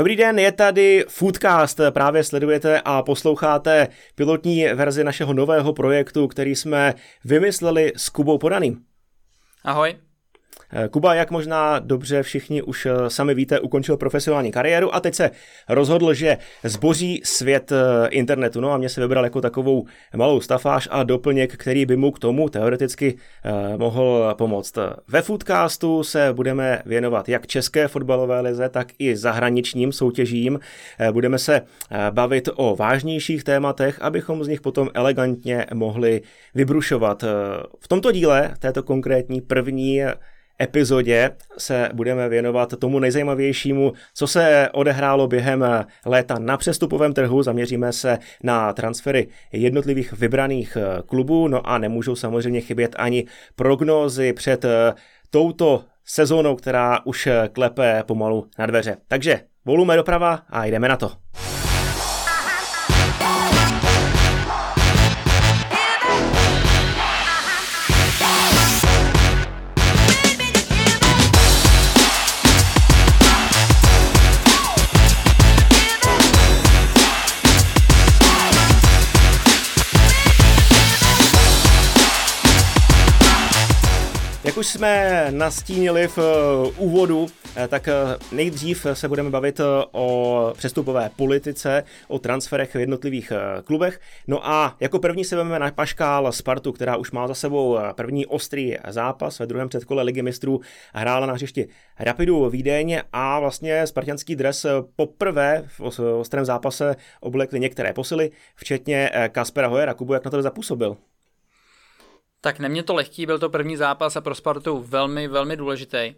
Dobrý den, je tady Foodcast. Právě sledujete a posloucháte pilotní verzi našeho nového projektu, který jsme vymysleli s Kubou Podaným. Ahoj. Eh, Kuba, jak možná dobře všichni už eh, sami víte, ukončil profesionální kariéru a teď se rozhodl, že zboří svět eh, internetu. No a mě se vybral jako takovou malou stafáž a doplněk, který by mu k tomu teoreticky mohl pomoct. Ve Foodcastu se budeme věnovat jak české fotbalové lize, tak i zahraničním soutěžím. Budeme se bavit o vážnějších tématech, abychom z nich potom elegantně mohli vybrušovat. V tomto díle, této konkrétní první epizodě se budeme věnovat tomu nejzajímavějšímu, co se odehrálo během léta na přestupovém trhu. Zaměříme se na transfery jednotlivých vybraných klubů, no a nemůžou samozřejmě chybět ani prognózy před touto sezónou, která už klepe pomalu na dveře. Takže volume doprava a jdeme na to. Už jsme nastínili v eh, úvodu, eh, tak eh, nejdřív se budeme bavit o přestupové politice, o transferech v jednotlivých klubech. No a jako první se vezmeme na Paškál Spartu, která už má za sebou první ostrý zápas ve druhém předkole ligy mistrů. Hrála na hřišti Rapidu Vídeň a vlastně spartianský dres poprvé v ostrém zápase oblekli některé posily, včetně Kaspera Hojera. Kubu, jak na to zapůsobil? Tak nemě to lehký, byl to první zápas a pro Spartu velmi, velmi důležitý. E,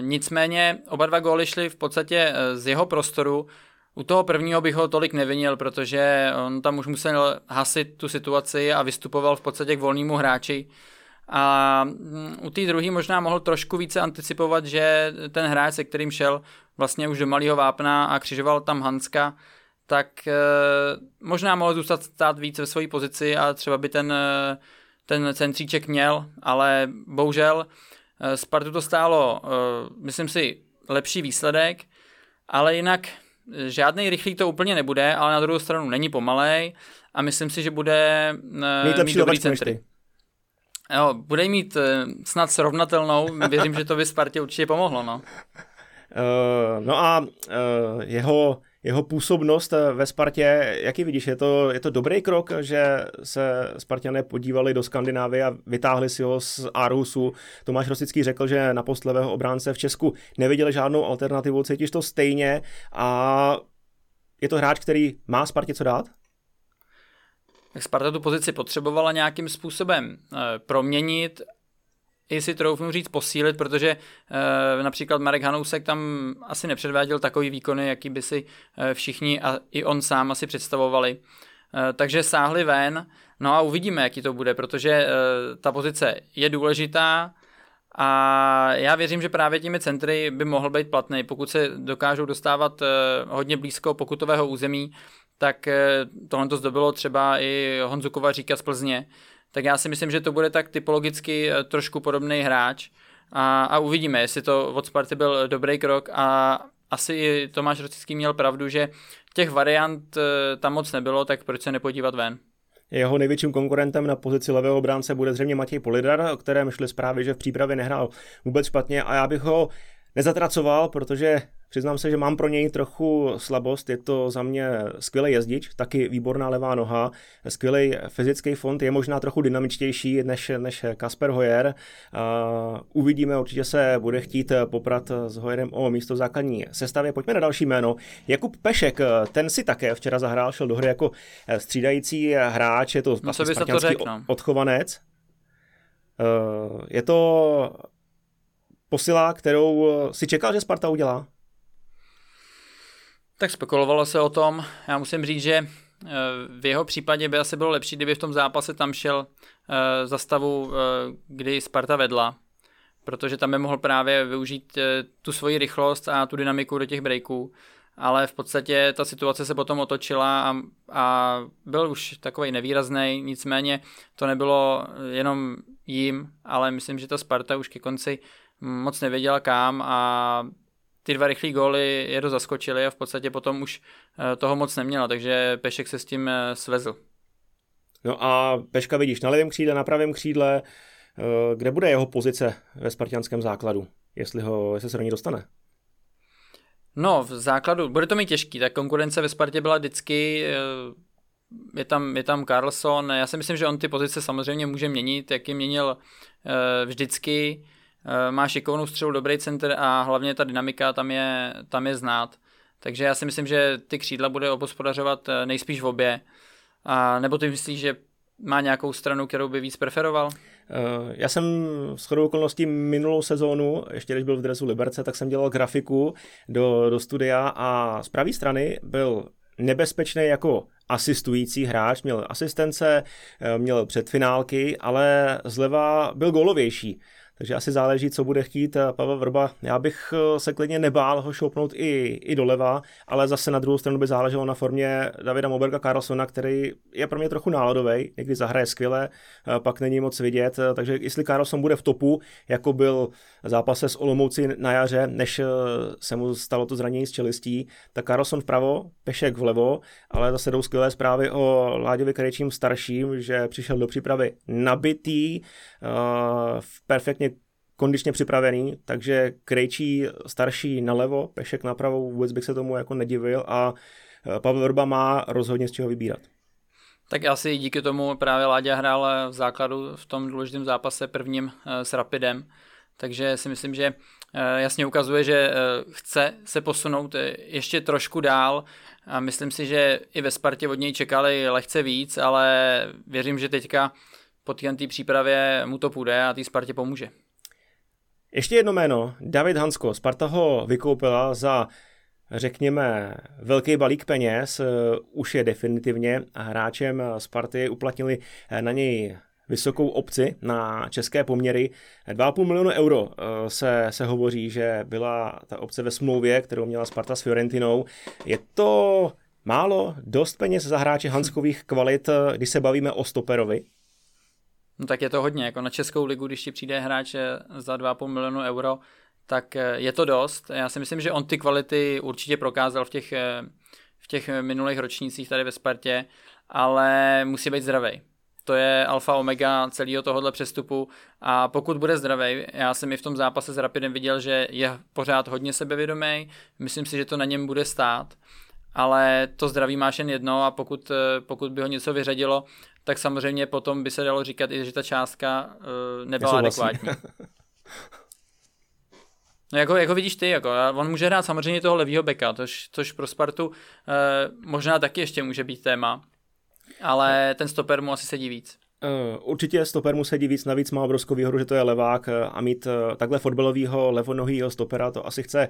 nicméně oba dva góly šly v podstatě e, z jeho prostoru. U toho prvního bych ho tolik nevinil, protože on tam už musel hasit tu situaci a vystupoval v podstatě k volnému hráči. A mm, u té druhé možná mohl trošku více anticipovat, že ten hráč, se kterým šel vlastně už do malého vápna a křižoval tam Hanska, tak e, možná mohl zůstat stát víc ve své pozici a třeba by ten ten centříček měl, ale bohužel eh, Spartu to stálo, eh, myslím si, lepší výsledek, ale jinak eh, žádný rychlý to úplně nebude, ale na druhou stranu není pomalej a myslím si, že bude mít, mít dobrý centry. Jo, bude mít snad srovnatelnou, věřím, že to by Spartě určitě pomohlo. No, uh, no a uh, jeho jeho působnost eh, ve Spartě, jaký vidíš? Je to, je to dobrý krok, že se Spartané podívali do Skandinávie a vytáhli si ho z Aarhusu. Tomáš Rosický řekl, že na post levého obránce v Česku neviděli žádnou alternativu. Cítíš to stejně a je to hráč, který má Spartě co dát? Tak Sparta tu pozici potřebovala nějakým způsobem eh, proměnit i si troufnu říct posílit, protože e, například Marek Hanousek tam asi nepředváděl takový výkony, jaký by si e, všichni a i on sám asi představovali. E, takže sáhli ven, no a uvidíme, jaký to bude, protože e, ta pozice je důležitá a já věřím, že právě těmi centry by mohl být platný, pokud se dokážou dostávat e, hodně blízko pokutového území, tak tohle to zdobilo třeba i Honzu Kovaříka z Plzně, tak já si myslím, že to bude tak typologicky eh, trošku podobný hráč. A, a uvidíme, jestli to od Sparty byl dobrý krok. A asi i Tomáš Rocický měl pravdu, že těch variant eh, tam moc nebylo, tak proč se nepodívat ven? Jeho největším konkurentem na pozici levého obránce bude zřejmě Matěj Polidar, o kterém šly zprávy, že v přípravě nehrál vůbec špatně. A já bych ho nezatracoval, protože Přiznám se, že mám pro něj trochu slabost, je to za mě skvělý jezdič, taky výborná levá noha, skvělý fyzický fond, je možná trochu dynamičtější než, než Kasper Hoyer. Uh, uvidíme, určitě se bude chtít poprat s Hoyerem o místo základní sestavě. Pojďme na další jméno. Jakub Pešek, ten si také včera zahrál, šel do hry jako střídající hráč, je to no, vlastně to řek, no. odchovanec. Uh, je to posila, kterou si čekal, že Sparta udělá? Tak spekulovalo se o tom. Já musím říct, že eh, v jeho případě by asi bylo lepší, kdyby v tom zápase tam šel eh, za stavu, eh, kdy Sparta vedla, protože tam by mohl právě využít tu svoji rychlost a tu dynamiku do těch breaků, ale v podstatě ta situace se potom otočila a, a byl už takový nevýrazný, nicméně to nebylo jenom jím, ale myslím, že ta Sparta už ke konci moc nevěděla kam a ty dva rychlé góly je do zaskočily a v podstatě potom už toho moc neměla, takže Pešek se s tím svezl. No a Peška vidíš na levém křídle, na pravém křídle, kde bude jeho pozice ve spartianském základu, jestli, ho, jestli se do ní dostane? No, v základu, bude to mít těžký, tak konkurence ve Spartě byla vždycky, eh, je tam, je tam Carlson, já si myslím, že on ty pozice samozřejmě může měnit, jak je měnil eh, vždycky, eh, má šikovnou střelu, dobrý center a hlavně ta dynamika tam je, tam je znát. Takže já si myslím, že ty křídla bude obospodařovat nejspíš v obě. A nebo ty myslíš, že má nějakou stranu, kterou by víc preferoval? Eh, já jsem s chodou okolností minulou sezónu, ještě když byl v dresu Liberce, tak jsem dělal grafiku do, do studia a z pravé strany byl nebezpečný jako asistující hráč, měl asistence, eh, měl předfinálky, ale zleva byl golovější. Takže asi záleží, co bude chtít Pavel Vrba. Já bych eh, se klidně nebál ho šoupnout i, i doleva, ale zase na druhou stranu by záleželo na formě Davida Moberga Carlsona, který je pro mě trochu náladový, někdy zahraje skvěle, eh, pak není moc vidět, eh, takže jestli Carlson bude v topu, jako byl zápase s Olomouci na jaře, než se mu stalo to zranění z čelistí, tak Carlson vpravo, Pešek vlevo, ale zase jdou skvělé zprávy o Láďovi Krejčím starším, že přišel do přípravy nabitý, v perfektně kondičně připravený, takže Krejčí starší nalevo, Pešek napravo, vůbec bych se tomu jako nedivil a e, Pavel Vrba má rozhodně z čeho vybírat. Tak asi díky tomu právě Láďa hrál v základu v tom důležitém zápase prvním s Rapidem, takže si myslím, že e, jasně ukazuje, že chce se posunout ještě trošku dál a myslím si, že i ve Spartě od něj čekali lehce víc, ale věřím, že teďka po té přípravě mu to půjde a té Spartě pomůže. Ještě jedno jméno, David Hansko. Sparta ho vykoupila za řekněme, velký balík peněz, už je definitivně hráčem Sparty, uplatnili na něj vysokou obci na české poměry. 2,5 milionu euro eh, se, se hovoří, že byla ta obce ve smlouvě, kterou měla Sparta s Fiorentinou. Je to málo, dost peněz za hráče Hanskových kvalit, když se bavíme o stoperovi? No tak je to hodně, jako na Českou ligu, když ti přijde hráč eh, za 2,5 milionu euro, tak eh, je to dost. Já si myslím, že on ty kvality určitě prokázal v těch, eh, v těch minulých ročnících tady ve Spartě, ale musí být zdravý. To je alfa omega celého tohohle přestupu. A pokud bude zdravý, já jsem i v tom zápase s Rapidem viděl, že je pořád hodně sebevědomý, myslím si, že to na něm bude stát, ale to zdraví máš jen jedno a pokud, pokud by ho něco vyřadilo, tak samozřejmě potom by se dalo říkat i, že ta částka uh, nebyla adekvátní. No jako, jako vidíš ty, jako, on může hrát samozřejmě toho levýho beka, tož, což pro Spartu uh, možná taky ještě může být téma, ale ten stoper mu asi sedí víc. Uh, určitě stoper mu sedí víc, navíc má obrovskou výhodu, že to je levák a mít uh, takhle fotbalového levonohýho stopera, to asi chce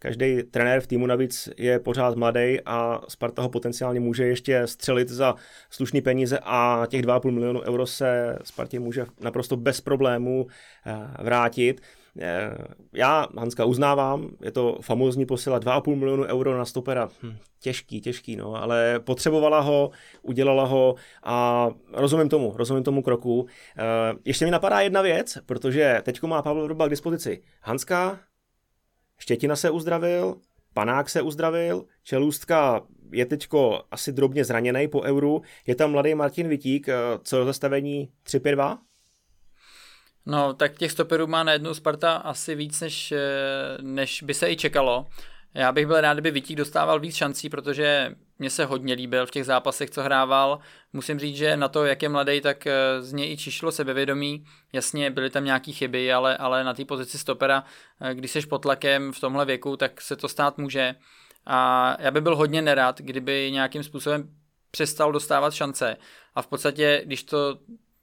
Každý trenér v týmu navíc je pořád mladý a Sparta ho potenciálně může ještě střelit za slušné peníze a těch 2,5 milionu euro se Spartě může naprosto bez problémů eh, vrátit. Já Hanska uznávám, je to famózní posila 2,5 milionu euro na stopera. Hm, těžký, těžký, no, ale potřebovala ho, udělala ho a rozumím tomu, rozumím tomu kroku. Eh, ještě mi napadá jedna věc, protože teď má Pavel Vrba k dispozici Hanska, Štětina se uzdravil, Panák se uzdravil, Čelůstka je teďko asi drobně zraněný po euru, je tam mladý Martin Vitík, eh, co zastavení 3-5-2? No, tak těch stoperů má najednou Sparta asi víc, než, eh, než by se i čekalo. Já bych byl rád, kdyby Vitík dostával víc šancí, protože mě se hodně líbil v těch zápasech, co hrával. Musím říct, že na to, jak je mladý, tak eh, z něj i čišlo sebevědomí. Jasně, byly tam nějaké chyby, ale, ale na té pozici stopera, eh, když jsi pod tlakem v tomhle věku, tak se to stát může. A já bych byl hodně nerad, kdyby nějakým způsobem přestal dostávat šance. A v podstatě, když to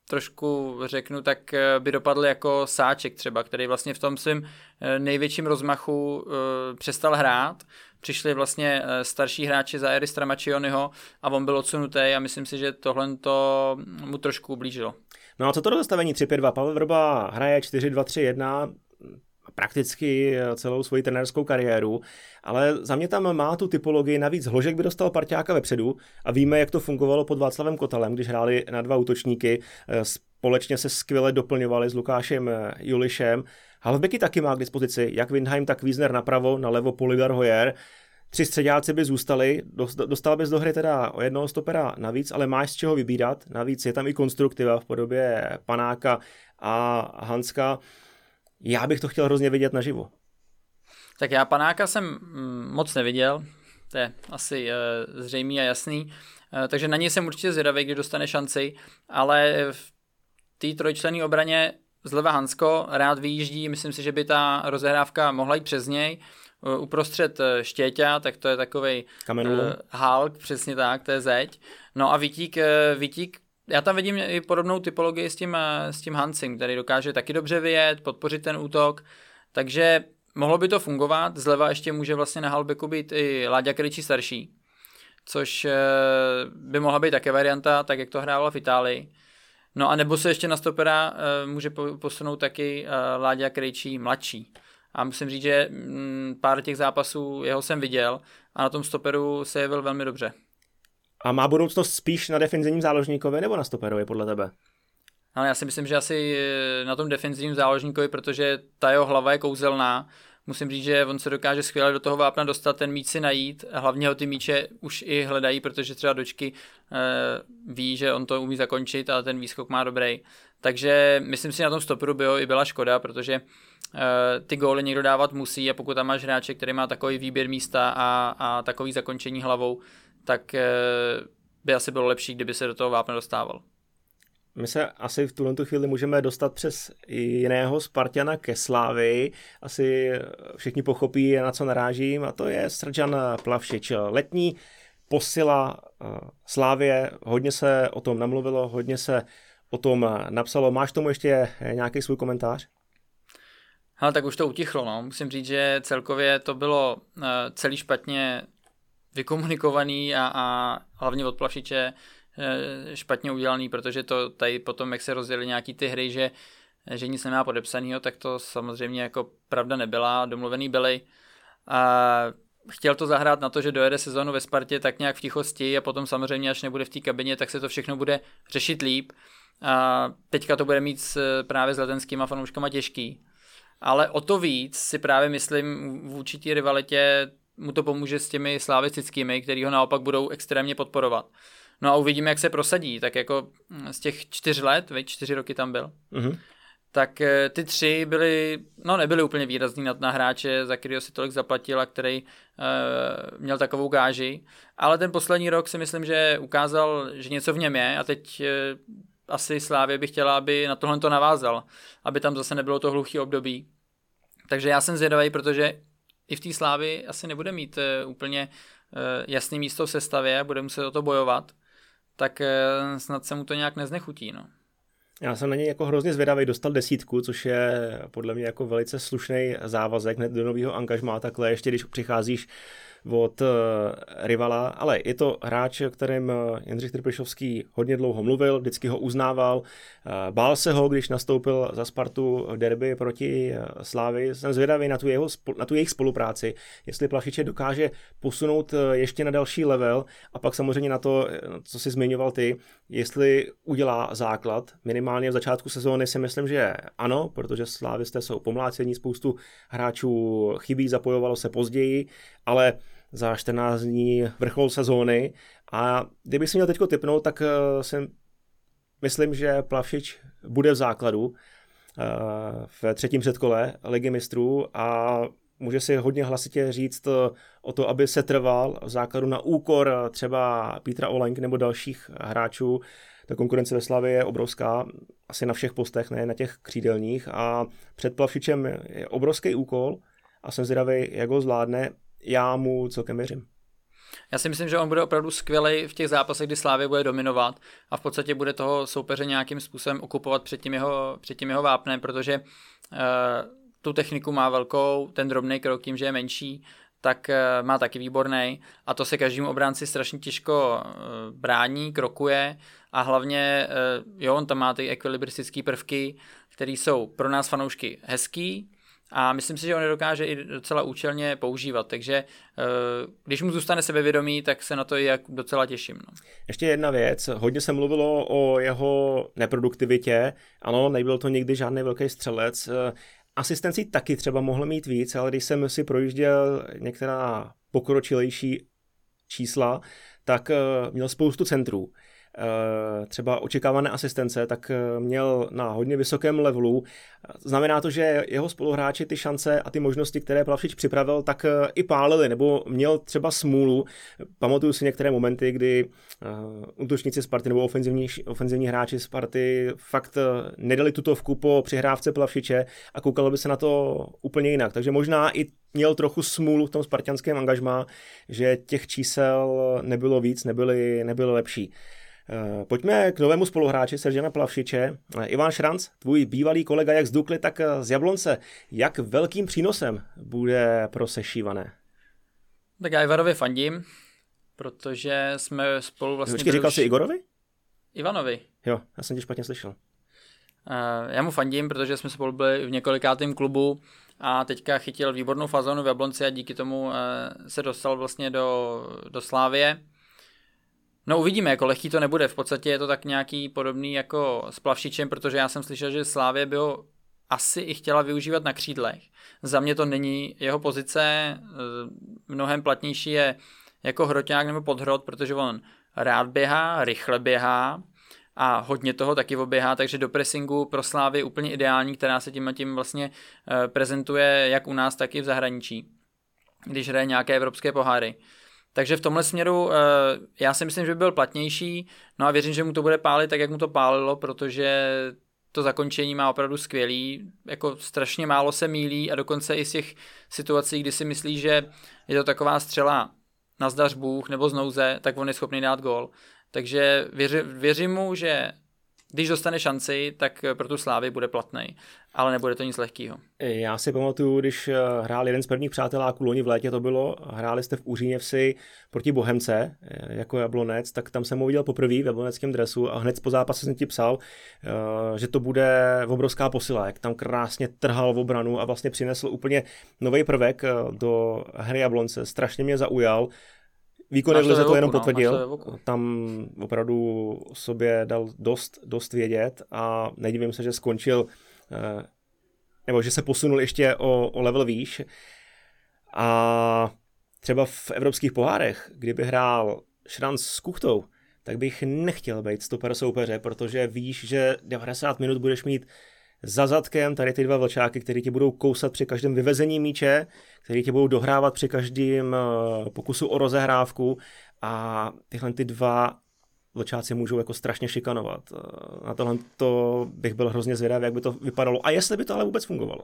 trošku řeknu, tak eh, by dopadl jako sáček třeba, který vlastně v tom svém eh, největším rozmachu eh, přestal hrát. Přišli vlastně starší hráči za Ery Stramačionyho a on byl odsunutý a myslím si, že tohle to mu trošku ublížilo. No a co to do zastavení 3-5-2? Pavel Vrba hraje 4-2-3-1, prakticky celou svoji trenérskou kariéru, ale za mě tam má tu typologii, navíc Hložek by dostal parťáka vepředu a víme, jak to fungovalo pod Václavem Kotalem, když hráli na dva útočníky, společně se skvěle doplňovali s Lukášem Julišem, Halfbacky taky má k dispozici, jak Windheim, tak Wiesner napravo, nalevo Poligar Hoyer. Tři středáci by zůstali, dostal bys do hry teda o jednoho stopera navíc, ale máš z čeho vybírat. Navíc je tam i konstruktiva v podobě Panáka a Hanska. Já bych to chtěl hrozně vidět naživo. Tak já Panáka jsem mm, moc neviděl, to je asi uh, zřejmý a jasný, uh, takže na něj jsem určitě zvědavý, kdy dostane šanci, ale v té trojčlenné obraně zleva Hansko rád vyjíždí, myslím si, že by ta rozehrávka mohla jít přes něj, uh, uprostřed Štěťa, tak to je takový uh, Hulk, přesně tak, to je zeď. No a Vítík, uh, Vítík já tam vidím i podobnou typologii s tím, s tím Hansing, který dokáže taky dobře vyjet, podpořit ten útok, takže mohlo by to fungovat, zleva ještě může vlastně na halbeku být i Láďa Kryčí starší, což eh, by mohla být také varianta, tak jak to hrávala v Itálii. No a nebo se ještě na stopera eh, může posunout taky eh, Láďa Krejčí mladší. A musím říct, že mm, pár těch zápasů jeho jsem viděl a na tom stoperu se jevil velmi dobře. A má budoucnost spíš na defenzivním záložníkovi nebo na stoperovi podle tebe? Ale já si myslím, že asi eh, na tom defenzivním záložníkovi, protože ta jeho hlava je kouzelná. Musím říct, že on se dokáže skvěle do toho vápna dostat, ten míč si najít. Hlavně ho ty míče už i hledají, protože třeba dočky e, ví, že on to umí zakončit a ten výskok má dobrý. Takže myslím si, na tom stoperu by i byla škoda, protože e, ty góly někdo dávat musí a pokud tam máš hráče, který má takový výběr místa a, a takový zakončení hlavou, tak e, by asi bylo lepší, kdyby se do toho vápna dostával. My se asi v tuhle chvíli můžeme dostat přes jiného Spartiana ke Slávy. Asi všichni pochopí, na co narážím, a to je Srdžan Plavšič. Letní posila eh, Slávě, hodně se o tom namluvilo, hodně se o tom napsalo. Máš tomu ještě nějaký svůj komentář? Ale tak už to utichlo, no. Musím říct, že celkově to bylo uh, celý špatně vykomunikovaný a, a hlavně od Plavšiče Eh, špatně udělaný, protože to tady potom, jak se rozdělily nějaký ty hry, že, že nic nemá podepsaného, tak to samozřejmě jako pravda nebyla, domluvený byly. A chtěl to zahrát na to, že dojede sezonu ve Spartě tak nějak v tichosti a potom samozřejmě, až nebude v té kabině, tak se to všechno bude řešit líp. A teďka to bude mít s, právě s letenskýma fanouškama těžký. Ale o to víc si právě myslím vůči té rivalitě mu to pomůže s těmi slavistickými, který ho naopak budou extrémně podporovat. No a uvidíme, jak se prosadí. Tak jako mm, z těch čtyř let, vej, čtyři roky tam byl, mm-hmm. tak eh, ty tři byly, no nebyly úplně výrazný na, na hráče, za kterého si tolik zaplatil a který uh, měl takovou gáži. Ale ten poslední rok si myslím, že ukázal, že něco v něm je a teď uh, asi Slávě bych chtěla, aby na tohle to navázal, aby tam zase nebylo to hluchý období. Takže já jsem zvědavý, protože i v té Slávy asi nebude mít uh, úplně uh, jasný místo v sestavě, bude muset o to bojovat tak eh, snad se mu to nějak neznechutí. No. Já jsem na něj jako hrozně zvědavý, dostal desítku, což je podle mě jako velice slušný závazek hned do nového angažmá, takhle ještě když přicházíš od uh, rivala, ale je to hráč, o kterém uh, Jindřich Trpišovský hodně dlouho mluvil, vždycky ho uznával, uh, bál se ho, když nastoupil za Spartu derby proti Slávy. Jsem zvědavý na tu, jeho, na tu jejich spolupráci, jestli Plašiče dokáže posunout ještě na další level a pak samozřejmě na to, co si zmiňoval ty, jestli udělá základ. Minimálně v začátku sezóny si myslím, že ano, protože Slávisté jsou pomlácení, spoustu hráčů chybí, zapojovalo se později, ale za 14 dní vrchol sezóny. A kdybych si měl teď typnout, tak eh, si myslím, že Plavšič bude v základu eh, v třetím předkole Ligy mistrů. A může si hodně hlasitě říct eh, o to, aby se trval v základu na úkor třeba Petra Olenk nebo dalších hráčů. Ta konkurence ve Slavě je obrovská, asi na všech postech, ne na těch křídelních. A před Plavšičem je obrovský úkol a jsem zvědavý, jak ho zvládne já mu celkem věřím. Já si myslím, že on bude opravdu skvělý v těch zápasech, kdy Slávě bude dominovat a v podstatě bude toho soupeře nějakým způsobem okupovat před tím jeho, před tím jeho vápnem, protože uh, tu techniku má velkou, ten drobný krok tím, že je menší, tak uh, má taky výborný a to se každému obránci strašně těžko uh, brání, krokuje a hlavně, uh, jo, on tam má ty ekvilibristické prvky, které jsou pro nás fanoušky hezký, a myslím si, že on je dokáže i docela účelně používat, takže eh, když mu zůstane sebevědomí, tak se na to jak docela těším. No. Ještě jedna věc, hodně se mluvilo o jeho neproduktivitě, ano, nebyl to nikdy žádný velký střelec, eh, asistencí taky třeba mohl mít víc, ale když jsem si projížděl některá pokročilejší čísla, tak eh, měl spoustu centrů. Eh, třeba očekávané asistence, tak eh, měl na hodně vysokém levelu. Znamená to, že jeho spoluhráči ty šance a ty možnosti, které Plavšič připravil, tak eh, i pálili, nebo měl třeba smůlu. Pamatuju si některé momenty, kdy útočníci Sparty nebo ofenzivní, ofenzivní hráči Sparty fakt nedali tutovku po přihrávce Plavšiče a koukalo by se na to úplně jinak. Takže možná i měl trochu smůlu v tom spartianském angažmá, že těch čísel nebylo víc, nebyly, nebyly lepší. Eh, pojďme k novému spoluhráči Seržana Plavšiče. Eh, Ivan Šranc, tvůj bývalý kolega jak z Dukly, tak eh, z Jablonce. Jak velkým přínosem bude pro sešívané? Tak já Ivanovi fandím, protože jsme spolu vlastně... Počkej, říkal už... jsi Igorovi? Ivanovi. Jo, já jsem tě špatně slyšel. Já mu fandím, protože jsme spolu byli v několikátém klubu a teďka chytil výbornou fazonu v Jablonci a díky tomu se dostal vlastně do, do Slávie No uvidíme, jako lehký to nebude. V podstatě je to tak nějaký podobný jako s plavšičem, protože já jsem slyšel, že Slávě bylo asi i chtěla využívat na křídlech. Za mě to není jeho pozice, eh, mnohem platnější je jako hroťák nebo podhrot, protože on rád běhá, rychle běhá a hodně toho taky oběhá, takže do pressingu pro Slávy úplně ideální, která se tím a tím vlastně eh, prezentuje jak u nás, tak i v zahraničí, když hraje nějaké evropské poháry. Takže v tomhle směru eh, já si myslím, že by byl platnější, no a věřím, že mu to bude pálit tak, jak mu to pálilo, protože to zakončení má opravdu skvělý, jako strašně málo se mílí a dokonce i z těch situací, kdy si myslí, že je to taková střela na zdař Bůh nebo z nouze, tak on je schopný dát gol. Takže věři, věřím mu, že když dostane šanci, tak pro tu Slávy bude platný, ale nebude to nic lehkého. Já si pamatuju, když eh, hrál jeden z prvních přáteláků loni v létě to bylo, hráli jste v Úříněvsi proti Bohemce eh, jako Jablonec, tak tam jsem ho viděl poprvé v jabloneckém dresu a hned po zápase jsem ti psal, eh, že to bude obrovská posila, jak tam krásně trhal v obranu a vlastně přinesl úplně nový prvek do hry Jablonce, strašně mě zaujal Výkon v to jenom no, potvrdil. No, Tam opravdu sobě dal dost, dost vědět a nedivím se, že skončil, nebo že se posunul ještě o, o level výš. A třeba v evropských pohárech, kdyby hrál Šranc s Kuchtou, tak bych nechtěl být stoper soupeře, protože víš, že 90 minut budeš mít za zadkem tady ty dva vlčáky, které ti budou kousat při každém vyvezení míče, které ti budou dohrávat při každém eh, pokusu o rozehrávku a tyhle ty dva vlčáci můžou jako strašně šikanovat. Na tohle to bych byl hrozně zvědavý, jak by to vypadalo a jestli by to ale vůbec fungovalo.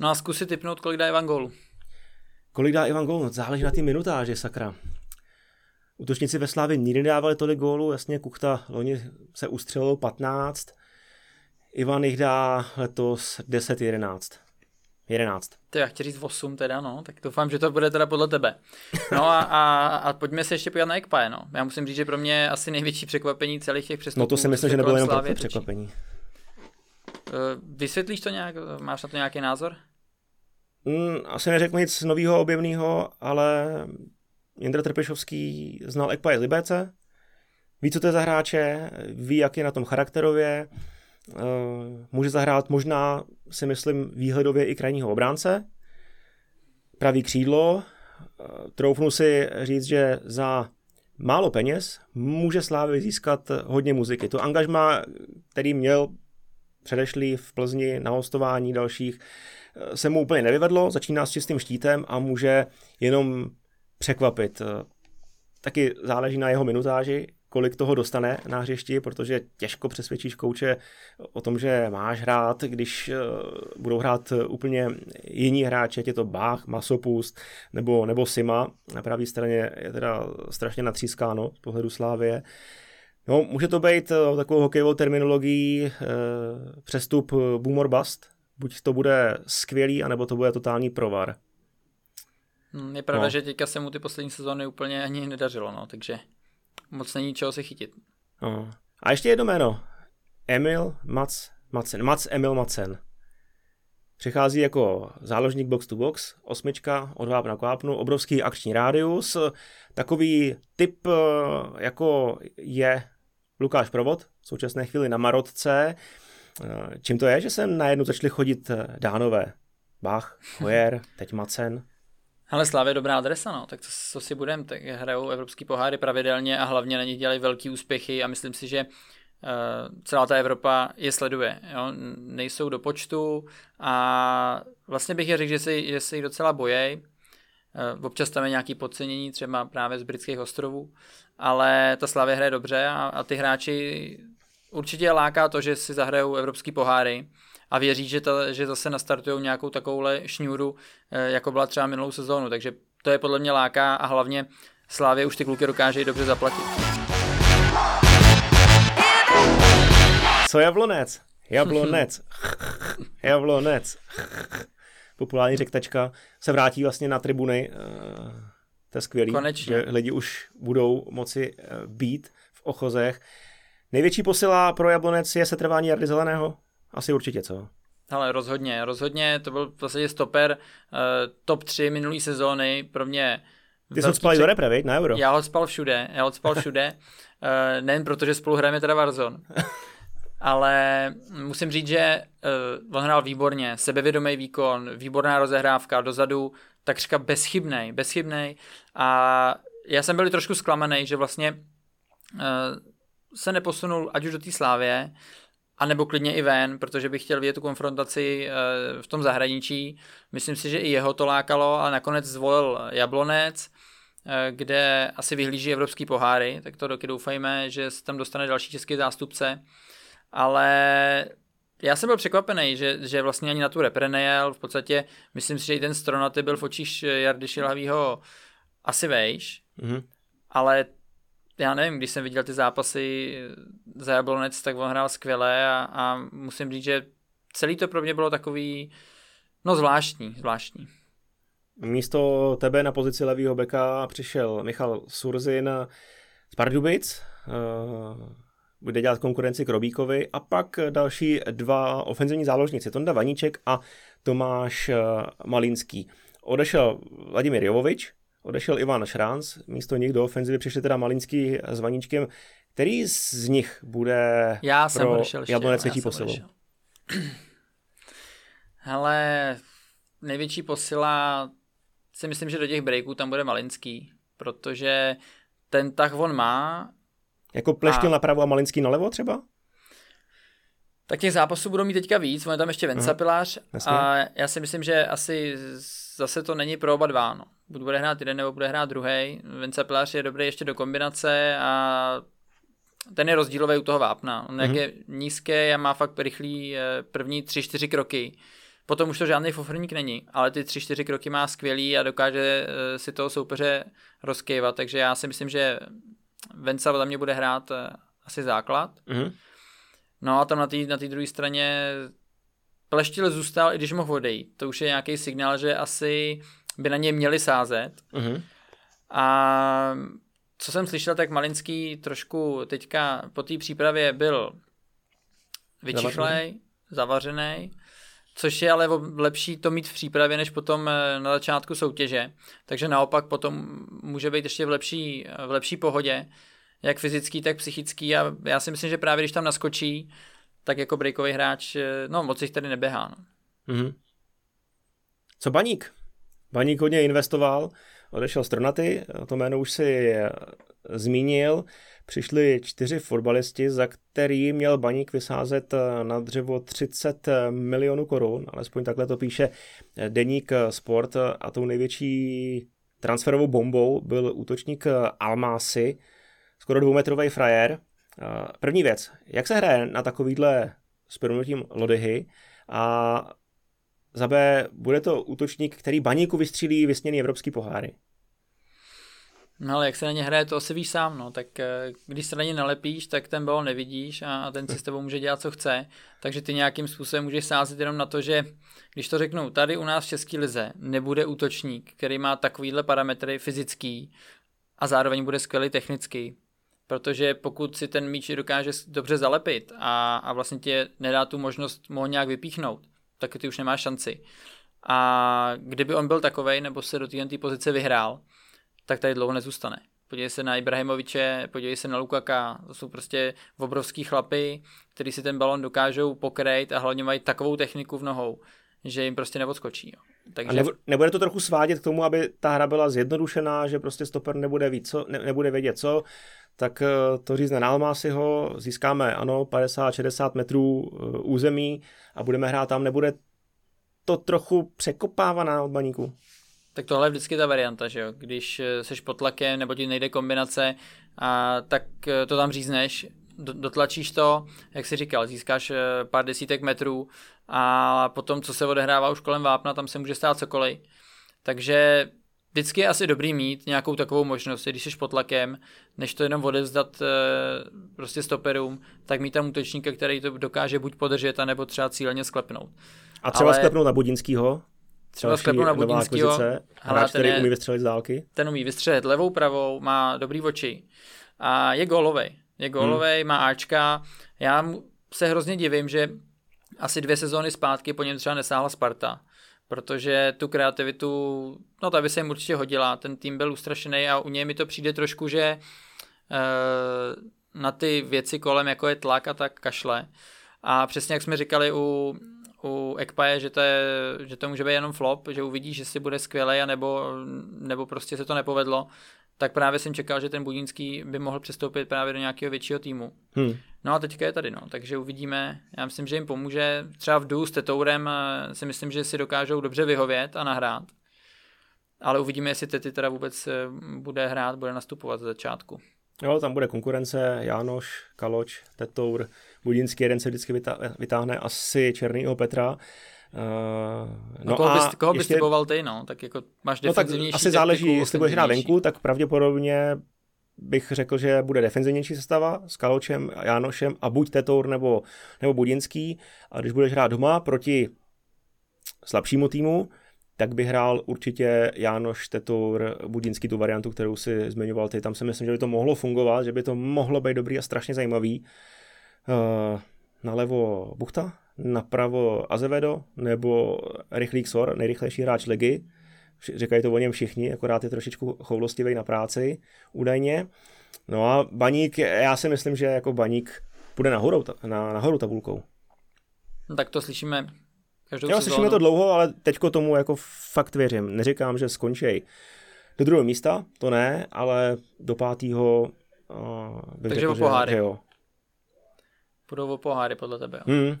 No a zkusit typnout, kolik dá Ivan gólu. Kolik dá Ivan gólu? No, záleží na ty minutáže, sakra. Útočníci ve Slávě nikdy nedávali tolik gólů, jasně Kuchta loni se ustřelil 15, Ivan jich dá letos 10, 11. 11. Ty já chci říct 8 teda, no, tak doufám, že to bude teda podle tebe. No a, a, a pojďme se ještě podívat na Ekpaje, no. Já musím říct, že pro mě asi největší překvapení celých těch přestupů. No to si myslím, že nebylo jenom pro překvapení. Eh, vysvětlíš to nějak? Máš na to nějaký názor? Mm, asi neřeknu nic nového, objevného, ale Jindra Trpišovský znal Ekpaje z Libéce, ví, co to je za hráče, ví, jak je na tom charakterově, může zahrát možná, si myslím, výhledově i krajního obránce, pravý křídlo. Eh, troufnu si říct, že za málo peněz může Slávy získat hodně muziky. To angažma, který měl předešlý v Plzni na hostování dalších, eh, se mu úplně nevyvedlo, začíná s čistým štítem a může jenom překvapit. Taky záleží na jeho minutáži, kolik toho dostane na hřišti, protože těžko přesvědčíš kouče o tom, že máš hrát, když eh, budou hrát úplně jiní hráči, ať je to Bach, Masopust nebo, nebo Sima. Na pravé straně je teda strašně natřískáno z pohledu Slávie. No, může to být eh, takovou hokejovou terminologií eh, přestup boom or bust. Buď to bude skvělý, anebo to bude totální provar. Hmm, je pravda, no. že teďka se mu ty poslední sezóny úplně ani nedařilo, no, takže moc není čeho se chytit. No. A ještě jedno jméno. Emil Mac, Macen. Mac Emil Macen. Přichází jako záložník box to box, osmička, odvápna na kvápnu, obrovský akční rádius, takový typ, eh, jako je Lukáš Provod, v současné chvíli na Marotce, čím to je, že sem najednou začali chodit dánové? Bach, Hoyer, teď Macen. Ale Slávě dobrá adresa, no, tak to, to si budeme, tak hrajou evropský poháry pravidelně a hlavně na nich dělají velký úspěchy a myslím si, že uh, celá ta Evropa je sleduje, jo? nejsou do počtu a vlastně bych je řekl, že se, že jich docela bojej, uh, občas tam je nějaký podcenění třeba právě z britských ostrovů, ale ta Slávě hraje dobře a, a ty hráči určitě láká to, že si zahrajou evropský poháry, a věří, že, ta, že zase nastartují nějakou takovouhle šňůru, eh, jako byla třeba minulou sezónu. Takže to je podle mě láká a hlavně Slávě už ty kluky dokáže dobře zaplatit. Co jablonec? Jablonec. Jablonec. Populární řektačka se vrátí vlastně na tribuny. Eh, to je skvělý, Konečně. že lidi už budou moci eh, být v ochozech. Největší posila pro Jablonec je setrvání Jardy Zeleného? Asi určitě, co? Ale rozhodně, rozhodně, to byl vlastně stoper uh, top 3 minulý sezóny, pro mě ty jsi spal do repre, na Euro? Já ho spal všude, já ho spal všude, uh, nejen protože spolu hrajeme teda Warzone. Ale musím říct, že uh, on hrál výborně, sebevědomý výkon, výborná rozehrávka dozadu, takřka bezchybnej, bezchybnej a já jsem byl trošku zklamaný, že vlastně uh, se neposunul ať už do té slávě, a nebo klidně i ven, protože bych chtěl vidět tu konfrontaci eh, v tom zahraničí. Myslím si, že i jeho to lákalo a nakonec zvolil Jablonec, eh, kde asi vyhlíží evropský poháry, tak to doky doufejme, že se tam dostane další český zástupce. Ale já jsem byl překvapený, že, že vlastně ani na tu repre nejel, v podstatě myslím si, že i ten Stronaty byl v očích Jardy Šilhavýho asi vejš, mm-hmm. ale já nevím, když jsem viděl ty zápasy za Jablonec, tak on hrál skvěle a, a musím říct, že celý to pro mě bylo takový, no zvláštní, zvláštní. Místo tebe na pozici levého beka přišel Michal Surzin z Pardubic, uh, bude dělat konkurenci Krobíkovi a pak další dva ofenzivní záložníci, Tonda Vaníček a Tomáš uh, Malinský. Odešel Vladimír Jovovič, odešel Ivan Šránc, místo nich do ofenzivy přišli teda Malinský s Vaníčkem. Který z nich bude já jsem pro odešel Jablonec třetí posilou? Hele, největší posila si myslím, že do těch breaků tam bude Malinský, protože ten tah on má. Jako pleštil a... napravo a Malinský nalevo třeba? Tak těch zápasů budou mít teďka víc, on je tam ještě Venca Pilář a já si myslím, že asi zase to není pro oba dva. No. Buď bude hrát jeden nebo bude hrát druhý. Vince Pilář je dobrý ještě do kombinace a ten je rozdílový u toho vápna. On mm-hmm. jak mhm. je nízký a má fakt rychlý eh, první tři, čtyři kroky. Potom už to žádný fofrník není, ale ty tři, čtyři kroky má skvělý a dokáže eh, si toho soupeře rozkývat, takže já si myslím, že Venca za mě bude hrát eh, asi základ. Mm-hmm. No a tam na té na druhé straně Pleštil zůstal, i když mohl odejít. To už je nějaký signál, že asi by na něj měli sázet. Uh-huh. A co jsem slyšel, tak Malinský trošku teďka po té přípravě byl vyčichlej, zavařený, což je ale lepší to mít v přípravě, než potom eh, na začátku soutěže. Takže naopak potom může být ještě v lepší, v lepší pohodě, jak fyzický, tak psychický a já si myslím, že právě když tam naskočí, tak jako breakový hráč, eh, no moc jich tady neběhá. No. Mm-hmm. Co Baník? Baník hodně investoval, odešel z Tronaty, to jméno už si eh, zmínil. Přišli čtyři fotbalisti, za který měl Baník vysázet eh, na dřevo 30 milionů korun, alespoň takhle to píše deník Sport a tou největší transferovou bombou byl útočník Almásy, skoro dvoumetrový frajer, První věc, jak se hraje na takovýhle s lodyhy a za B, bude to útočník, který baníku vystřílí vysněný evropský poháry. No ale jak se na ně hraje, to asi víš sám, no. Tak eh, když se na ně nalepíš, tak ten balon nevidíš a, ten si s tebou může dělat, co chce. Takže ty nějakým způsobem můžeš sázet jenom na to, že když to řeknu, tady u nás v České lize nebude útočník, který má takovýhle parametry fyzický a zároveň bude skvělý technický, protože pokud si ten míč dokáže dobře zalepit a, a vlastně tě nedá tu možnost mu ho nějak vypíchnout, tak ty už nemáš šanci. A kdyby on byl takovej, nebo se do té pozice vyhrál, tak tady dlouho nezůstane. Podívej se na Ibrahimoviče, podívej se na Lukaka, to jsou prostě obrovský chlapy, kteří si ten balon dokážou pokrejt a hlavně mají takovou techniku v nohou, že jim prostě neodskočí. Takže... A nebude to trochu svádět k tomu, aby ta hra byla zjednodušená, že prostě stoper nebude, víc, co, ne, nebude vědět co, tak eh, to řízne na si ho, získáme ano 50-60 metrů eh, území a budeme hrát tam, nebude to trochu překopávaná od baníku? Tak tohle je vždycky ta varianta, že jo? Když eh, seš pod tlakem nebo ti nejde kombinace, a, tak to tam řízneš, dotlačíš to, jak jsi říkal, získáš pár desítek metrů a potom, co se odehrává už kolem vápna, tam se může stát cokoliv. Takže vždycky je asi dobrý mít nějakou takovou možnost, když jsi pod tlakem, než to jenom odevzdat e, prostě stoperům, tak mít tam útočníka, který to dokáže buď podržet, anebo třeba cíleně sklepnout. A třeba Ale... sklepnout na Budinskýho? Třeba sklepnout na Budinskýho. Hráč, který umí vystřelit z dálky? Ten umí vystřelit levou, pravou, má dobrý oči. A je gólovej. Je gólovej, hmm. má Ačka. Já se hrozně divím, že asi dvě sezóny zpátky po něm třeba nesáhla Sparta protože tu kreativitu, no ta by se jim určitě hodila, ten tým byl ustrašený a u něj mi to přijde trošku, že e, na ty věci kolem, jako je tlak a tak kašle. A přesně jak jsme říkali u, u Ekpaje, že to, je, že to může být jenom flop, že uvidí, že si bude skvělý, nebo, nebo prostě se to nepovedlo, tak právě jsem čekal, že ten Budínský by mohl přestoupit právě do nějakého většího týmu. Hmm. No a teďka je tady, no, takže uvidíme. Já myslím, že jim pomůže. Třeba v dů s Tetourem eh, si myslím, že si dokážou dobře vyhovět a nahrát. Ale uvidíme, jestli Tety teda vůbec eh, bude hrát, bude nastupovat z začátku. Jo, tam bude konkurence, Jánoš, Kaloč, Tetour, Budinský, jeden se vždycky vytáhne asi Černýho Petra. Uh, no koho, a bys, koho ještě, bys typoval ty, no? Tak jako máš no tak asi záleží, jestli budeš hrát venku, tak pravděpodobně bych řekl, že bude defenzivnější sestava s Kaločem, Jánošem a buď Tetour nebo, nebo Budinský. A když budeš hrát doma proti slabšímu týmu, tak by hrál určitě Jánoš Tetour Budinský tu variantu, kterou si zmiňoval ty. Tam si myslím, že by to mohlo fungovat, že by to mohlo být dobrý a strašně zajímavý. Uh, nalevo Buchta, napravo Azevedo nebo rychlý Xor, nejrychlejší hráč ligy. Říkají to o něm všichni, akorát je trošičku choulostivý na práci, údajně. No a Baník, já si myslím, že jako Baník půjde nahoru, na, nahoru tabulkou. No, tak to slyšíme každou Jo, slyšíme to dlouho, ale teďko tomu jako fakt věřím. Neříkám, že skončí do druhého místa, to ne, ale do pátého uh, Takže řekl, o poháry. Že, že jo. Půjdou o poháry podle tebe. Jo. Hmm.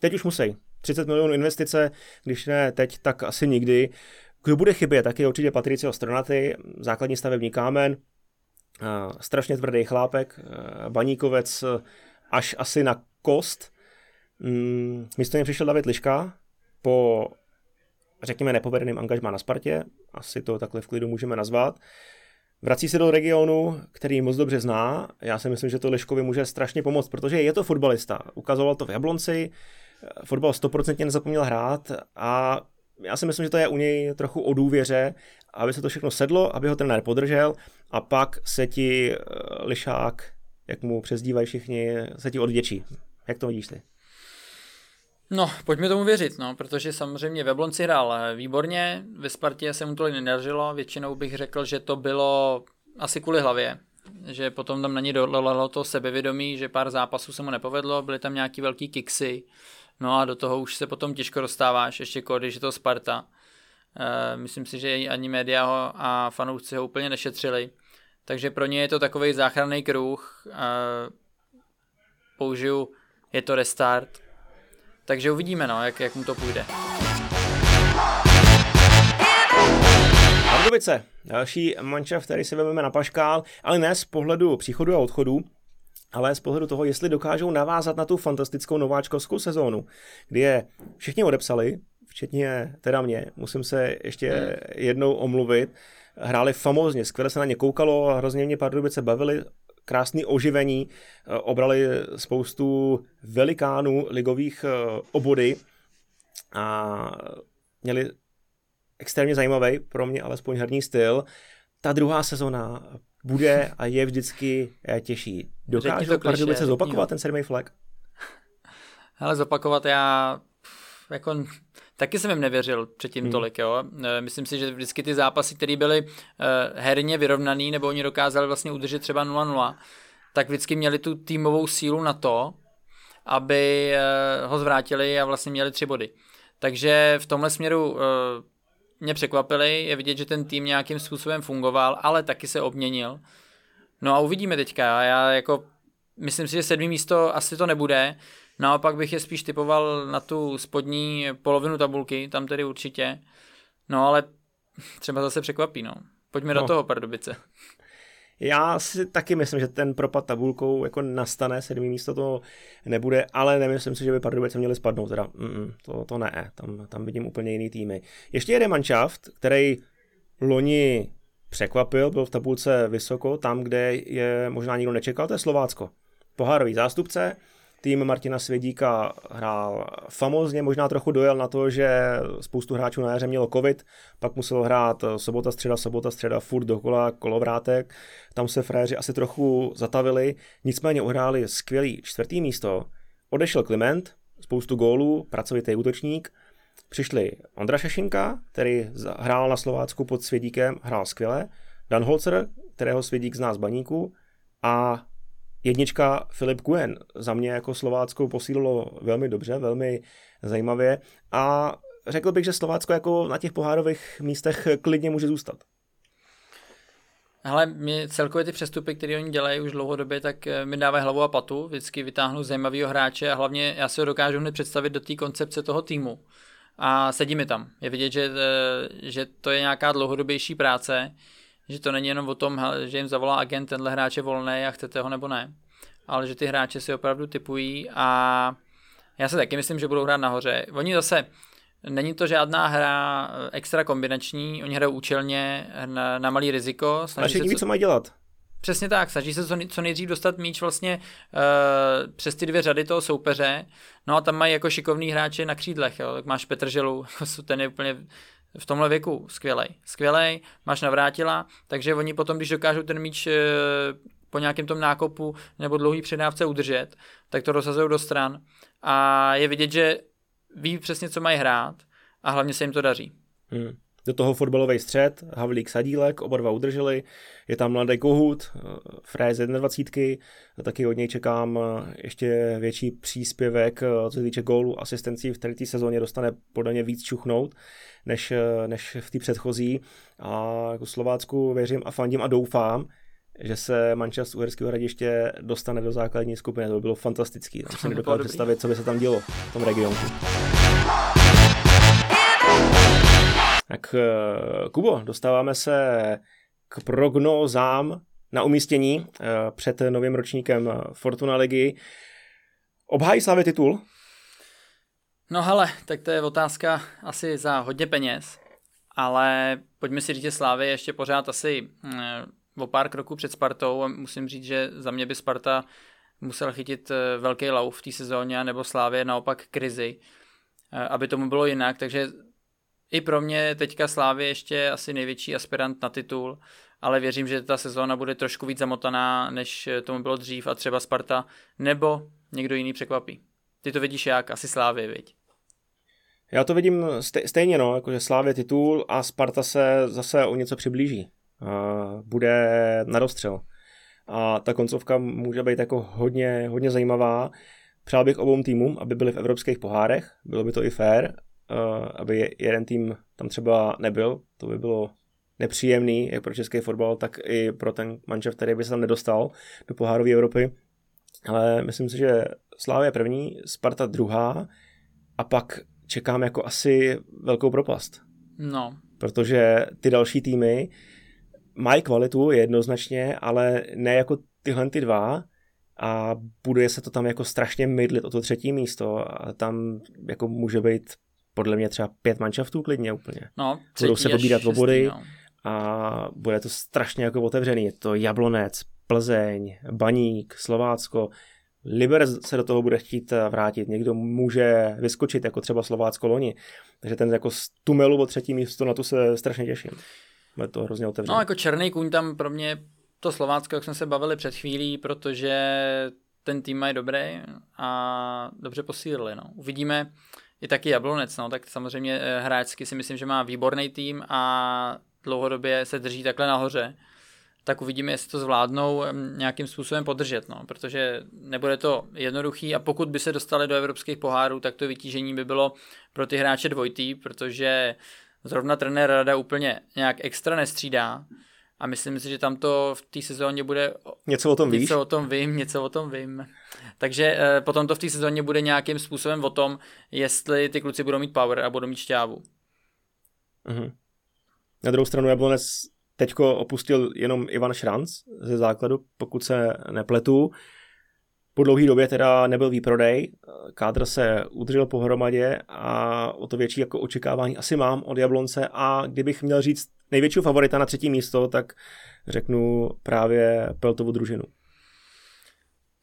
Teď už musí. 30 milionů investice, když ne teď, tak asi nikdy. Kdo bude chybět, tak je určitě Patricio Stronaty, základní stavební kámen, strašně tvrdý chlápek, baníkovec až asi na kost. Mm, místo něj přišel David Liška po, řekněme, nepovedeným angažmá na Spartě, asi to takhle v klidu můžeme nazvat. Vrací se do regionu, který moc dobře zná. Já si myslím, že to Liškovi může strašně pomoct, protože je to fotbalista. Ukazoval to v Jablonci, fotbal stoprocentně nezapomněl hrát a já si myslím, že to je u něj trochu o důvěře, aby se to všechno sedlo, aby ho trenér podržel a pak se ti eh, lišák, jak mu přezdívají všichni, se ti odděčí. Jak to vidíš ty? No, pojďme tomu věřit, no, protože samozřejmě ve Blonci hrál eh, výborně, ve Spartě se mu tolik nedařilo, většinou bych řekl, že to bylo asi kvůli hlavě, že potom tam na ní dolalo to sebevědomí, že pár zápasů se mu nepovedlo, byly tam nějaký velký kiksy, No a do toho už se potom těžko dostáváš, ještě když je to Sparta. E, myslím si, že ani média ho a fanoušci ho úplně nešetřili. Takže pro ně je to takový záchranný kruh. E, použiju, je to restart. Takže uvidíme, no, jak, jak mu to půjde. Pardubice, další mančav, který si vezmeme na paškál, ale ne z pohledu příchodu a odchodu, ale z pohledu toho, jestli dokážou navázat na tu fantastickou nováčkovskou sezónu, kdy je všichni odepsali, včetně teda mě, musím se ještě hmm. jednou omluvit, hráli famózně, skvěle se na ně koukalo a hrozně mě Pardubice bavili, krásný oživení, eh, obrali spoustu velikánů ligových eh, obody a měli extrémně zajímavý, pro mě alespoň herní styl. Ta druhá sezona bude a je vždycky eh, těžší. Dokážou Pardubice zopakovat ten sedmý flag? Ale zopakovat já jako taky jsem jim nevěřil předtím hmm. tolik, jo. Eh, myslím si, že vždycky ty zápasy, které byly uh, herně vyrovnaný, nebo oni dokázali vlastně udržet třeba 0-0, tak vždycky měli tu týmovou sílu na to, aby uh, ho zvrátili a vlastně měli tři body. Takže v tomhle směru uh, mě překvapili, je vidět, že ten tým nějakým způsobem fungoval, ale taky se obměnil. No a uvidíme teďka. Já jako myslím si, že sedmý místo asi to nebude. Naopak bych je spíš typoval na tu spodní polovinu tabulky, tam tedy určitě. No ale třeba zase překvapí, no. Pojďme no. do toho, Pardubice. Já si taky myslím, že ten propad tabulkou jako nastane, sedmý místo to nebude, ale nemyslím si, že by Pardubice měli spadnout, teda mm, to, to ne, tam, tam vidím úplně jiný týmy. Ještě jeden manšaft, který loni překvapil, byl v tabulce vysoko, tam, kde je možná nikdo nečekal, to je Slovácko. Pohárový zástupce, tým Martina Svědíka hrál famozně, možná trochu dojel na to, že spoustu hráčů na jaře mělo covid, pak musel hrát sobota, středa, sobota, středa, furt dokola, kolovrátek, tam se fréři asi trochu zatavili, nicméně uhráli skvělý čtvrtý místo, odešel Kliment, spoustu gólů, pracovitý útočník, přišli Ondra Šešinka, který hrál na Slovácku pod Svědíkem, hrál skvěle, Dan Holzer, kterého Svědík zná z baníku, a Jednička Filip Kuen za mě jako Slováckou posílilo velmi dobře, velmi zajímavě a řekl bych, že Slovácko jako na těch pohárových místech klidně může zůstat. Ale mě celkově ty přestupy, které oni dělají už dlouhodobě, tak eh, mi dávají hlavu a patu. Vždycky vytáhnu zajímavého hráče a hlavně já si ho dokážu hned představit do té koncepce toho týmu. A sedí mi tam. Je vidět, že, eh, že to je nějaká dlouhodobější práce že to není jenom o tom, že jim zavolá agent, tenhle hráč je volný a chcete ho nebo ne, ale že ty hráče si opravdu typují a já si taky myslím, že budou hrát nahoře. Oni zase, není to žádná hra extra kombinační, oni hrajou účelně na, na malý riziko. Snaží se, co, co mají dělat. Přesně tak, snaží se co, co nejdřív dostat míč vlastně uh, přes ty dvě řady toho soupeře, no a tam mají jako šikovný hráče na křídlech, jo. tak máš Petrželu, ten je úplně v tomhle věku skvělej. Skvělej, máš navrátila, takže oni potom, když dokážou ten míč eh, po nějakém tom nákopu nebo dlouhý předávce udržet, tak to rozhazují do stran a je vidět, že ví přesně, co mají hrát a hlavně se jim to daří. Hmm. Do toho fotbalový střed, Havlík Sadílek, oba dva udrželi. Je tam mladý Kohut, Fréz 21, taky od něj čekám eh, ještě větší příspěvek, eh, co se týče gólu, asistencí v té sezóně dostane podle mě víc čuchnout než, eh, než v té předchozí. A jako Slovácku věřím a fandím a doufám, že se Manchester Uherského hradiště dostane do základní skupiny. To by bylo fantastický. Tam si nedokážu představit, co by se tam dělo v tom regionu. Tak eh, Kubo, dostáváme se k prognózám na umístění eh, před novým ročníkem Fortuna ligy. Obhájí Slavě titul? No hele, tak to je otázka asi za hodně peněz, ale pojďme si říct, že Slávy ještě pořád asi eh, o pár kroků před Spartou a musím říct, že za mě by Sparta musel chytit velký lauf v té sezóně, nebo Slávě naopak krizi, aby tomu bylo jinak, takže i pro mě teďka Slávy ještě asi největší aspirant na titul, ale věřím, že ta sezóna bude trošku víc zamotaná, než tomu bylo dřív a třeba Sparta nebo někdo jiný překvapí. Ty to vidíš jak? Asi Slávy, viď? Já to vidím stejně, no, jakože Slávě titul a Sparta se zase o něco přiblíží. bude na dostřel. A ta koncovka může být jako hodně, hodně zajímavá. Přál bych obou týmům, aby byli v evropských pohárech, bylo by to i fair, aby jeden tým tam třeba nebyl, to by bylo nepříjemný, jak pro český fotbal, tak i pro ten manžel, který by se tam nedostal do pohárové Evropy. Ale myslím si, že Slávia je první, Sparta druhá a pak čekám jako asi velkou propast. No. Protože ty další týmy mají kvalitu jednoznačně, ale ne jako tyhle ty dva a buduje se to tam jako strašně mydlit o to třetí místo a tam jako může být podle mě třeba pět manšaftů klidně úplně. No, Budou se pobírat o body no. a bude to strašně jako otevřený. Je to Jablonec, Plzeň, Baník, Slovácko, Liber se do toho bude chtít vrátit, někdo může vyskočit, jako třeba Slovácko loni. Takže ten jako z tumelu o třetí místo, na to se strašně těším. Bude to hrozně otevřené. No jako černý kůň tam pro mě to Slovácko, jak jsme se bavili před chvílí, protože ten tým mají dobrý a dobře posílili. No. Uvidíme, i taky Jablonec, no, tak samozřejmě eh, hráčsky si myslím, že má výborný tým a dlouhodobě se drží takhle nahoře tak uvidíme, jestli to zvládnou nějakým způsobem podržet, no, protože nebude to jednoduchý a pokud by se dostali do evropských pohárů, tak to vytížení by bylo pro ty hráče dvojitý, protože zrovna trenér Rada úplně nějak extra nestřídá a myslím si, že tam to v té sezóně bude... Něco o tom víš? Něco o tom vím, něco o tom vím. Takže eh, potom to v té sezóně bude nějakým způsobem o tom, jestli ty kluci budou mít power a budou mít šťávu. Mhm. Na druhou stranu Jablonec Teďko opustil jenom Ivan Šranc ze základu, pokud se nepletu. Po dlouhé době teda nebyl výprodej, kádr se udržel pohromadě a o to větší jako očekávání asi mám od Jablonce a kdybych měl říct největšího favorita na třetí místo, tak řeknu právě Peltovu družinu.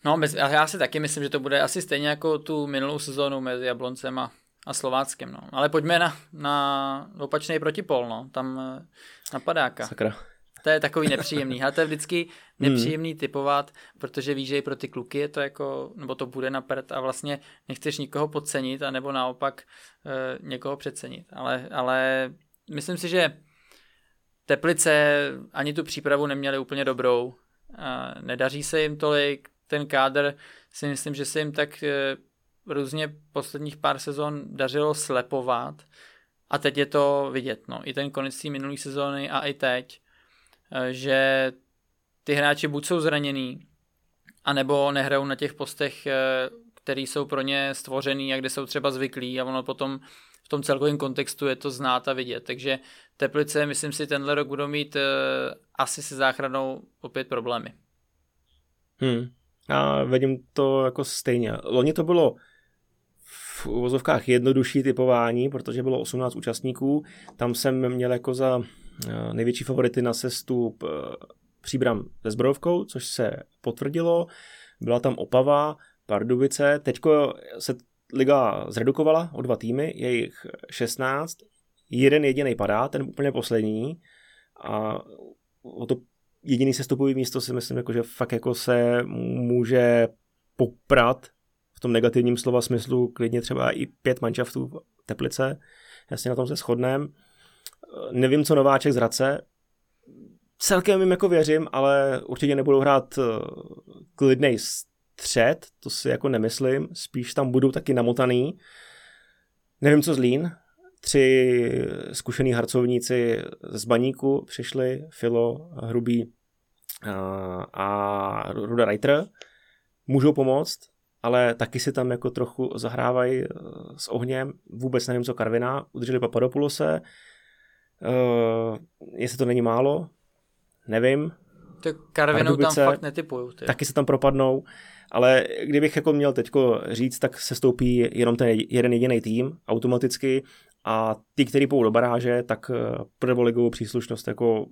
No, já si taky myslím, že to bude asi stejně jako tu minulou sezónu mezi Jabloncem a a Slováckem, no. Ale pojďme na, na opačný protipol, no. Tam eh, na padáka. Sakra. To je takový nepříjemný. A to je vždycky nepříjemný hmm. typovat, protože víš, že i pro ty kluky je to jako, nebo to bude na prd a vlastně nechceš nikoho podcenit, anebo naopak e, někoho přecenit. Ale, ale myslím si, že Teplice ani tu přípravu neměli úplně dobrou. E, nedaří se jim tolik, ten kádr si myslím, že se jim tak e, různě posledních pár sezon dařilo slepovat a teď je to vidět. No. I ten konec té minulé sezóny a i teď, eh, že ty hráči buď jsou zraněný, anebo nehrajou na těch postech, eh, které jsou pro ně stvořený a kde jsou třeba zvyklí a ono potom v tom celkovém kontextu je to znát a vidět. Takže Teplice, myslím si, tenhle rok budou mít asi se záchranou opět problémy. Hmm. Já vidím to jako stejně. Loni to bylo v uvozovkách jednodušší typování, protože bylo 18 účastníků. Tam jsem měl jako za eh, největší favority na sestup eh, příbram se Zbrojovkou, což se potvrdilo. Byla tam Opava, Pardubice. Teďko se liga zredukovala o dva týmy, je jich 16. Jeden jediný padá, ten úplně poslední. A o to jediný sestupový místo si myslím, jako, že fakt jako se může poprat v tom negativním slova smyslu klidně třeba i pět manšaftů Teplice. Jasně na tom se shodneme. Nevím, co Nováček z Hradce. Celkem jim jako věřím, ale určitě nebudou hrát eh, klidnej střed, to si jako nemyslím. Spíš tam budou taky namotaný. Nevím, co Zlín. Tři zkušený harcovníci z Baníku přišli, Filo, Hrubý a Ruda Reiter. Můžou pomoct, ale taky si tam jako trochu zahrávají eh, s ohněm. Vůbec nevím, co Karvina. Udrželi Papadopoulose. Uh, jestli to není málo, nevím. Tak Karvinou tam fakt netypuju. Ty. Taky se tam propadnou, ale kdybych jako měl teďko říct, tak se stoupí jenom ten jeden jediný tým automaticky a ty, kteří půjdou do baráže, tak eh, prvoligovou příslušnost jako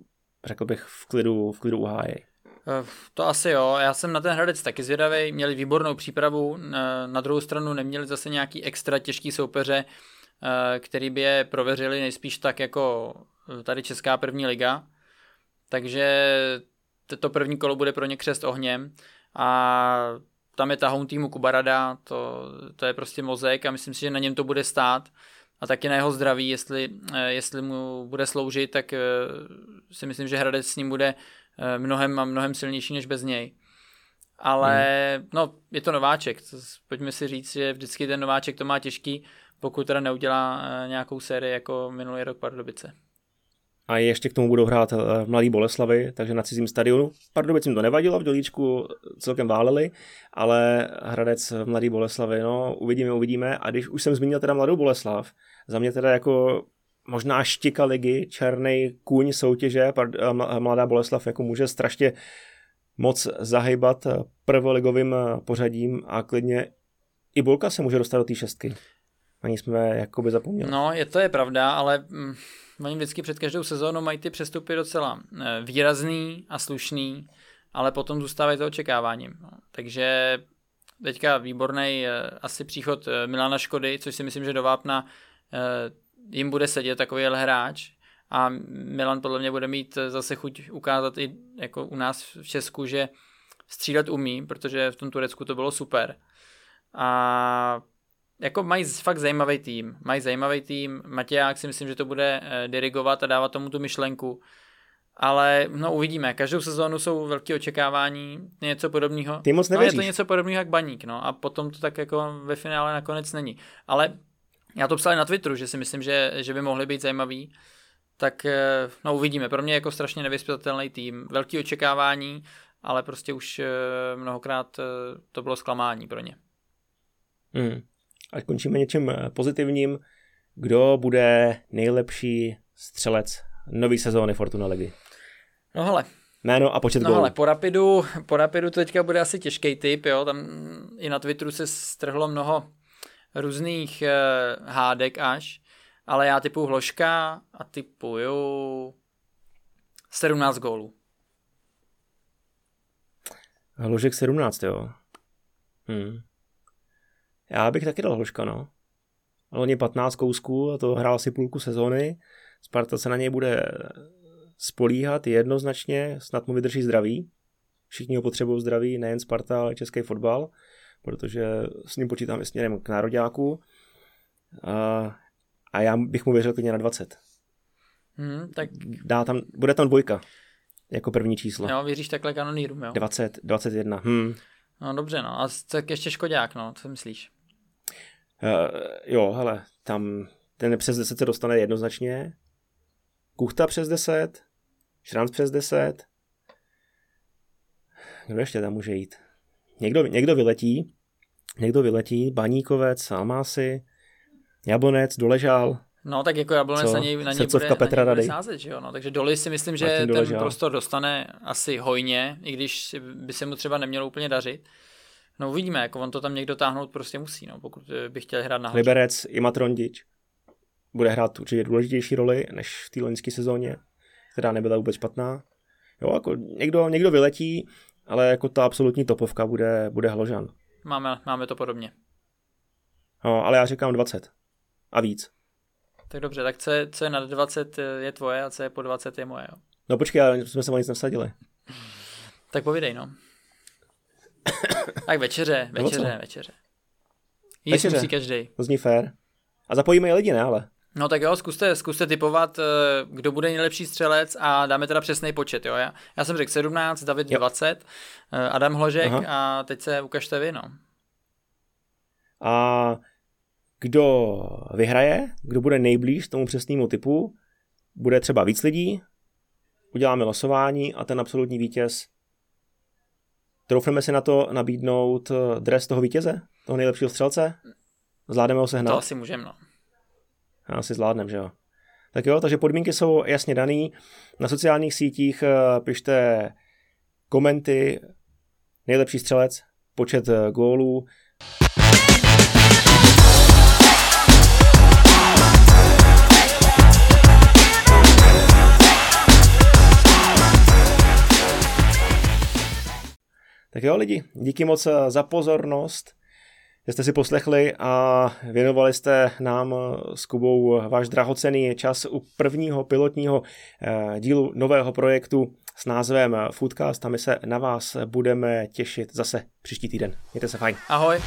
řekl bych v klidu, v klidu uhájí. Eh, to asi jo, já jsem na ten Hradec taky zvědavý, měli výbornou přípravu, na druhou stranu neměli zase nějaký extra těžký soupeře, eh, který by je prověřili nejspíš tak jako eh, tady Česká první liga, takže to první kolo bude pro ně křest ohněm. A tam je tahoun týmu Kubarada, to, to je prostě mozek a myslím si, že na něm to bude stát a taky na jeho zdraví, jestli, jestli mu bude sloužit, tak si myslím, že Hradec s ním bude Eh, mnohem a mnohem silnější než bez něj. Ale hmm. no, je to nováček. Pojďme si říct, že vždycky ten nováček to má těžký, pokud teda neudělá eh, nějakou sérii jako minulý rok Pardubice. A ještě k tomu budou hrát eh, mladý Boleslavy, takže na cizím stadionu. Pardubicím to nevadilo, v Dolíčku celkem váleli, ale Hradec mladý Boleslavy, no uvidíme, uvidíme. A když už jsem zmínil teda mladou Boleslav, za mě teda jako možná štika ligy, černý kůň soutěže, Mladá Boleslav jako může strašně moc zahybat prvoligovým pořadím a klidně i Bulka se může dostat do té šestky. Ani jsme jakoby zapomněli. No, je to je pravda, ale mm, oni vždycky před každou sezónou mají ty přestupy docela eh, výrazný a slušný, ale potom zůstávají to očekáváním. No. Takže teďka výborný eh, asi příchod eh, Milana Škody, což si myslím, že do Vápna jim bude sedět takovýhle hráč a Milan podle mě bude mít zase chuť ukázat i jako u nás v Česku, že střílet umí, protože v tom Turecku to bylo super. A jako mají fakt zajímavý tým. Mají zajímavý tým. Matěják si myslím, že to bude eh, dirigovat a dávat tomu tu myšlenku. Ale no uvidíme. Každou sezónu jsou velké očekávání, něco podobného. Ty moc no, je to něco podobného jak baník, no. A potom to tak jako ve finále nakonec není. Ale já to psal na Twitteru, že si myslím, že, že by mohli být zajímaví. Tak eh, no uvidíme. Pro mě jako strašně nevyspětatelný tým. Velký očekávání, ale prostě už eh, mnohokrát to bylo zklamání pro ně. Hmm ať končíme něčím eh, pozitivním, kdo bude nejlepší střelec nový sezóny Fortuna ligy? No hele. Jméno a počet no gólů. hele, po Rapidu, po Rapidu to teďka bude asi těžký typ, jo, tam i na Twitteru se strhlo mnoho různých uh, hádek až, ale já typu Hloška a typuju 17 gólů. Hložek 17, jo. Hmm. Já bych taky dal Hloška, no. Loni 15 kousků a to hrál si půlku sezóny. Sparta se na něj bude spolíhat jednoznačně, snad mu vydrží zdraví. Všichni ho potřebují zdraví, nejen Sparta, ale český fotbal, protože s ním počítám i směrem k nároďáku. A, a já bych mu věřil klidně na 20. Hmm, tak... Dá tam, bude tam dvojka jako první číslo. Jo, věříš takhle kanonýrům, jo? 20, 21. Hmm. No dobře, no. A tak ještě Škodák, no, co myslíš? Uh, jo, hele, tam ten přes 10 se dostane jednoznačně. Kuchta přes 10, Šranc přes 10. Kdo ještě tam může jít? Někdo, někdo vyletí, někdo vyletí, Baníkovec, Almásy, Jablonec, Doležál. No tak jako Jablonec na něj, na něj bude, Petra na něj bude sázet, že jo? No, takže Doly si myslím, že ten prostor dostane asi hojně, i když by se mu třeba nemělo úplně dařit. No uvidíme, jako on to tam někdo táhnout prostě musí, no, pokud by chtěl hrát na Liberec i Matrondič bude hrát určitě důležitější roli než v té loňské sezóně, která nebyla vůbec špatná. Jo, jako někdo, někdo vyletí, ale jako ta absolutní topovka bude, bude Hložan. Máme, máme to podobně. No, ale já říkám 20 a víc. Tak dobře, tak co je, co je nad 20 je tvoje a co je po 20 je moje, jo? No počkej, ale jsme se o nic nesadili. Tak povídej, no. tak večeře, večeře, večeře. Jíst večeře. musí každý. To zní fér. A zapojíme i lidi, ne ale? No tak jo, zkuste, zkuste typovat, eh, kdo bude nejlepší střelec a dáme teda přesný počet, jo. Já, já jsem řekl 17, David jo. 20, eh, Adam Hložek Aha. a teď se ukažte vy, no. A kdo vyhraje, kdo bude nejblíž tomu přesnému typu, bude třeba víc lidí, uděláme losování a ten absolutní vítěz Troufneme si na to nabídnout eh, dres toho vítěze, toho nejlepšího střelce? Zvládneme ho sehnat? To asi můžeme, no. Asi zvládneme, že jo. Tak jo, takže podmínky jsou jasně daný. Na sociálních sítích eh, pište komenty, nejlepší střelec, počet eh, gólů, Tak jo lidi, díky moc eh, za pozornost, že jste si poslechli a věnovali jste nám eh, s Kubou váš drahocený čas u prvního pilotního eh, dílu nového projektu s názvem Foodcast a my se na vás budeme těšit zase příští týden. Mějte se fajn. Ahoj.